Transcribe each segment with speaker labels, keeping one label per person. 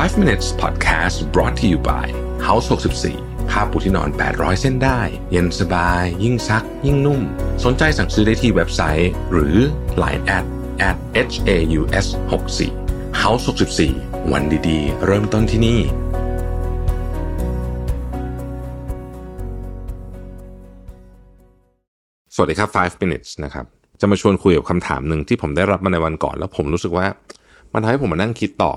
Speaker 1: 5 minutes podcast brought to you by House 64ผ้าปูที่นอน 800 เส้นได้ เย็นสบาย ยิ่งซัก ยิ่งนุ่ม สนใจสั่งซื้อได้ที่เว็บไซต์ หรือ Line at at h a u s 6 4 House 64วันดีๆ เริ่มต้นที่นี่สวัสดีครับ 5 minutes นะครับ จะมาชวนคุยกับคำถามหนึ่งที่ผมได้รับมาในวันก่อน แล้วผมรู้สึกว่า มันทำให้ผมมานั่งคิดต่อ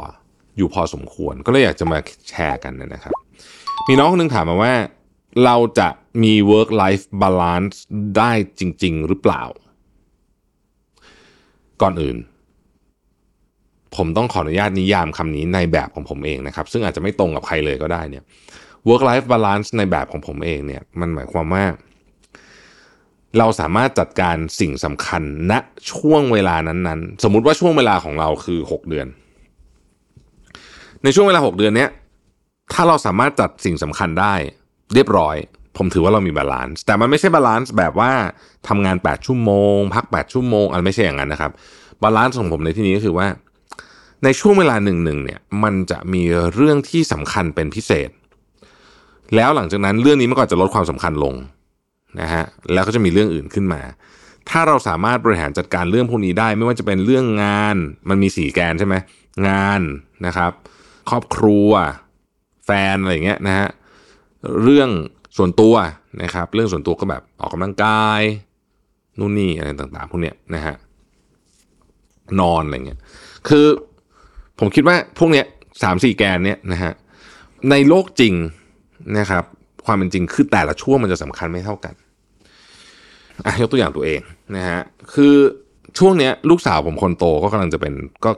Speaker 1: อยู่พอสมควร ก็เลยอยากจะมาแชร์กันนะครับ มีน้องคนหนึงถามมาว่า เราจะมี work life balance ได้จริง ๆ หรือเปล่า ก่อนอื่น ผมต้องขออนุญาตนิยามคำนี้ในแบบของผมเองนะครับ ซึ่งอาจจะไม่ตรงกับใครเลยก็ได้เนี่ย work life balance ในแบบของผมเองเนี่ย มันหมายความว่าเราสามารถจัดการสิ่งสำคัญณช่วงเวลานั้นๆ สมมุติว่าช่วงเวลาของเราคือ 6 เดือน ในช่วงเวลา 6 เดือนเนี้ยถ้าเราสามารถจัดสิ่งสำคัญได้ เรียบร้อย ผมถือว่าเรามี balance แต่มันไม่ใช่ balance แบบว่าทำงาน 8 ชั่วโมง พัก 8 ชั่วโมงอันไม่ใช่อย่างนั้นนะครับ balance ของผมในที่นี้ก็คือว่า ในช่วงเวลาหนึ่งหนึ่งเนี่ยมันจะมีเรื่องที่สำคัญเป็นพิเศษ แล้วหลังจากนั้นเรื่องนี้มันก็จะลดความสำคัญลงนะฮะแล้วก็จะมีเรื่องอื่นขึ้นมา ถ้าเราสามารถบริหารจัดการเรื่องพวกนี้ได้ ไม่ว่าจะเป็นเรื่องงานมันมีสี่แกนใช่ไหมงานนะครับ ครอบครัว แฟนอะไรอย่างเงี้ยนะฮะเรื่องส่วนตัวนะครับเรื่องส่วนตัวก็แบบออกกำลังกายนู่นนี่อะไรต่างๆพวกเนี้ยนะฮะนอนอะไรเงี้ยคือผมคิดว่าพวกเนี้ยสามสี่แกนเนี้ยนะฮะในโลกจริงนะครับ ความเป็นจริงคือแต่ละช่วงมันจะสำคัญไม่เท่ากันอะยกตัวอย่างตัวเองนะฮะคือช่วงเนี้ยลูกสาวผมคนโตก็กำลังจะเป็นก็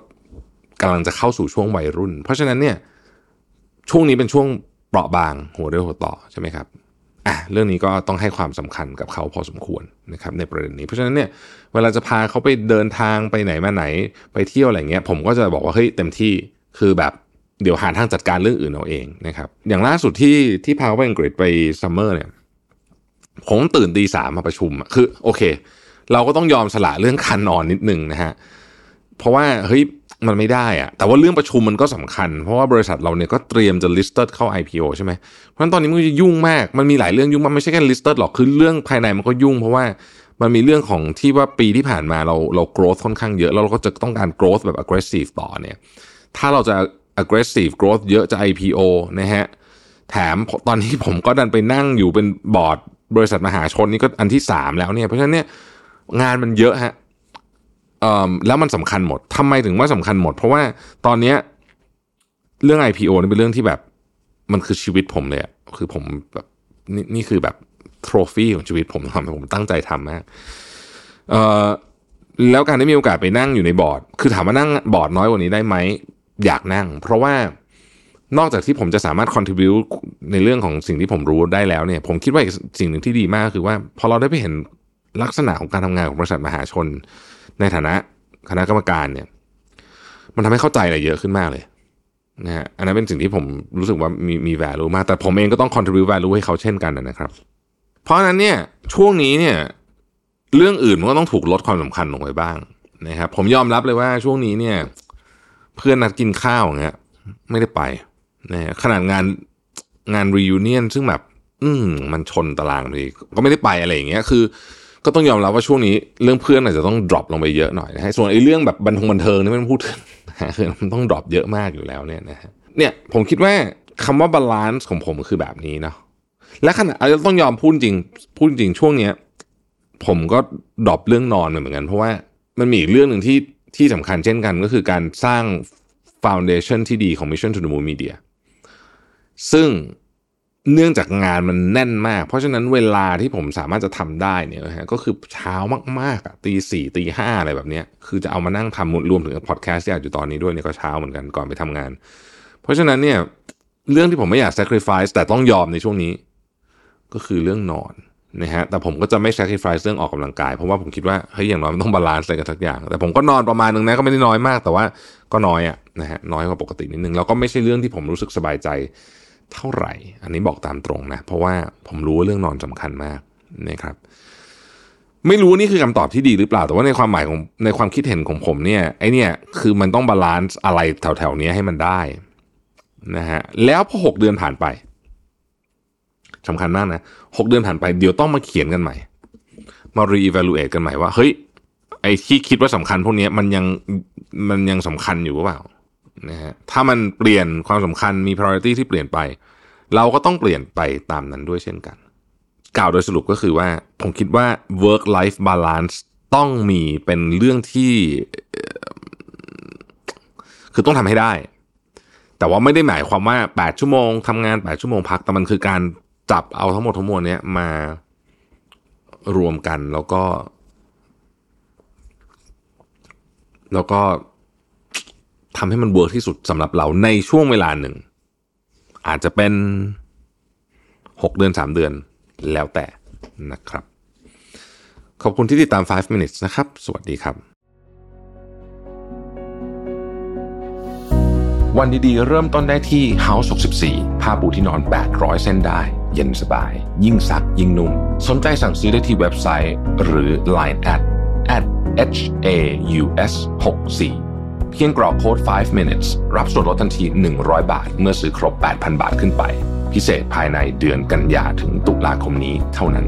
Speaker 1: กำลังจะเข้าสู่ช่วงวัยรุ่น เพราะฉะนั้นเนี่ยช่วงนี้เป็นช่วงเปราะบางหัวเรี่ยวหัวต่อใช่ไหมครับอะเรื่องนี้ก็ต้องให้ความสำคัญกับเขาพอสมควรนะครับในประเด็นนี้ เพราะฉะนั้นเนี่ยเวลาจะพาเขาไปเดินทางไปไหนมาไหนไปเที่ยวอะไรเงี้ยผมก็จะบอกว่าเฮ้ยเต็มที่คือแบบเดี๋ยวหาทางจัดการเรื่องอื่นเอาเองนะครับอย่างล่าสุดที่ที่พาเขาไปอังกฤษไปซัมเมอร์เนี่ยผมตื่นตีสามมาประชุมคือโอเค เราก็ต้องยอมสละเรื่องการนอนนิดนึงนะฮะเพราะว่าเฮ้ย มันไม่ได้อะแต่ว่าเรื่องประชุมมันก็สำคัญ เพราะว่าบริษัทเราเนี่ยก็เตรียมจะ listed เข้า IPO ใช่ไหมเพราะฉะนั้นตอนนี้มันจะยุ่งมาก มันมีหลายเรื่องยุ่งมากไม่ใช่แค่ listed หรอก คือเรื่องภายในมันก็ยุ่ง เพราะว่ามันมีเรื่องของที่ว่าปีที่ผ่านมาเราเรา growth ค่อนข้างเยอะ แล้วเราก็จะต้องการ growth แบบ aggressive ต่อเนี่ย ถ้าเราจะ aggressive growth เยอะจะ IPO นะฮะ แถมตอนนี้ผมก็ดันไปนั่งอยู่เป็นบอร์ดบริษัทมหาชนนี่ก็อันที่สามแล้วเนี่ย เพราะฉะนั้นเนี่ยงานมันเยอะฮะ แล้วมันสำคัญหมดทำไมถึงว่าสำคัญหมด เพราะว่าตอนเนี้ยเรื่อง IPO นี่เป็นเรื่องที่แบบมันคือชีวิตผมเลยคือผมแบบนี่นี่คือแบบทรฟี่ของชีวิตผมทำผมตั้งใจทำมากเอ่อแล้วการได้มีโอกาสไปนั่งอยู่ในบอร์ด คือถามว่านั่งบอร์ดน้อยกว่านี้ได้ไหม อยากนั่ง เพราะว่านอกจากที่ผมจะสามารถ contribu ในเรื่องของสิ่งที่ผมรู้ได้แล้วเนี่ย ผมคิดว่าอีกสิ่งหนึ่งที่ดีมากคือว่า พอเราได้ไปเห็นลักษณะของการทำงานของบริษัทมหาชน ในฐานะคณะกรรมการเนี่ย มันทำให้เข้าใจอะไรเยอะขึ้นมากเลยนะฮะอันนั้นเป็นสิ่งที่ผมรู้สึกว่ามีมี value มาก แต่ผมเองก็ต้อง contribu value ให้เขาเช่นกันนะครับ เพราะนั้นเนี่ยช่วงนี้เนี่ยเรื่องอื่นมันก็ต้องถูกลดความสำคัญลงไปบ้างนะครับผมยอมรับเลยว่าช่วงนี้เนี่ย เพื่อนนัดกินข้าวอย่างเงี้ยไม่ได้ไปนะขนาดงานงาน reunion ซึ่งแบบ อืมมันชนตารางเลยก็ไม่ได้ไปอะไรอย่างเงี้ยคือ ก็ต้องยอมรับว่าช่วงนี้เรื่องเพื่อนอาจจะต้อง drop ลงไปเยอะหน่อยนะฮะส่วนไอ้เรื่องแบบบันทงบันเทิงนี่ไม่ต้องพูดถึงนะฮะคือมันต้อง drop เยอะมากอยู่แล้วเนี่ยนะฮะเนี่ยผมคิดว่าคำว่า balance ของผมคือแบบนี้เนาะและขณะต้องยอมพูดจริง พูดจริงช่วงเนี้ย ผมก็ดรอปเรื่องนอนเหมือนกัน เพราะว่ามันมีอีกเรื่องหนึ่งที่ที่สำคัญเช่นกันก็คือการสร้าง foundation ที่ดีของ Mission to the Moon Media ซึ่ง เนื่องจากงานมันแน่นมาก เพราะฉะนั้นเวลาที่ผมสามารถจะทำได้เนี่ยนะฮะก็คือเช้ามากๆอะตีสี่ตีห้าอะไรแบบเนี้ยคือจะเอามานั่งทำรวมถึงพอดแคสต์ที่อัดอยู่ตอนนี้ด้วยเนี่ยก็เช้าเหมือนกันก่อนไปทำงาน เพราะฉะนั้นเนี่ยเรื่องที่ผมไม่อยาก sacrifice แต่ต้องยอมในช่วงนี้ ก็คือเรื่องนอนนะฮะแต่ผมก็จะไม่ sacrifice เรื่องออกกำลังกาย เพราะว่าผมคิดว่าเฮ้ยอย่างน้อยมันต้อง balance อะไรกันสักอย่าง แต่ผมก็นอนประมาณนึงนะก็ไม่ได้น้อยมาก แต่ว่าก็น้อยอะนะฮะน้อยกว่าปกตินิดนึงแล้วก็ไม่ใช่เรื่องที่ผมรู้สึกสบายใจ เท่าไหร่ อันนี้บอกตามตรงนะ เพราะว่าผมรู้ว่าเรื่องนอนสำคัญมากนะครับ ไม่รู้นี่คือคำตอบที่ดีหรือเปล่า แต่ว่าในความหมายของในความคิดเห็นของผมเนี่ยไอเนี่ยคือมันต้อง balance อะไรแถวๆนี้ให้มันได้นะฮะแล้วพอหกเดือนผ่านไปสำคัญมากนะหกเดือนผ่านไปเดี๋ยวต้องมาเขียนกันใหม่ มา re-evaluate กันใหม่ว่า เฮ้ย ไอ้ที่คิดว่าสำคัญพวกนี้มันยังมันยังสำคัญอยู่หรือเปล่า นะฮะถ้ามันเปลี่ยนความสำคัญมี priority ที่เปลี่ยนไป เราก็ต้องเปลี่ยนไปตามนั้นด้วยเช่นกันกล่าวโดยสรุปก็คือว่า ผมคิดว่า work life balance ต้องมีเป็นเรื่องที่ คือต้องทำให้ได้ แต่ว่าไม่ได้หมายความว่า 8 ชั่วโมงทำงาน 8 ชั่วโมงพัก แต่มันคือการจับเอาทั้งหมดทั้งมวลเนี้ยมารวมกันแล้วก็ แล้วก็ ทำให้มัน work ที่สุดสำหรับเราในช่วงเวลาหนึ่ง อาจจะเป็น 6 เดือน 3 เดือนแล้วแต่นะครับ ขอบคุณที่ติดตาม 5 minutes นะครับ สวัสดีครับ วันดีๆ เริ่มต้นได้ที่ House 64ผ้าปูที่นอน 800 เส้นได้ เย็นสบาย ยิ่งซัก ยิ่งนุ่ม สนใจสั่งซื้อได้ที่เว็บไซต์ หรือ Line at at h a u s 64 พียงกรอกโค้ด 5 minutes รับส่วนลดทันที 100 บาท เมื่อซื้อครบ 8,000 บาทขึ้นไป พิเศษภายในเดือนกันยาถึงตุลาคมนี้เท่านั้น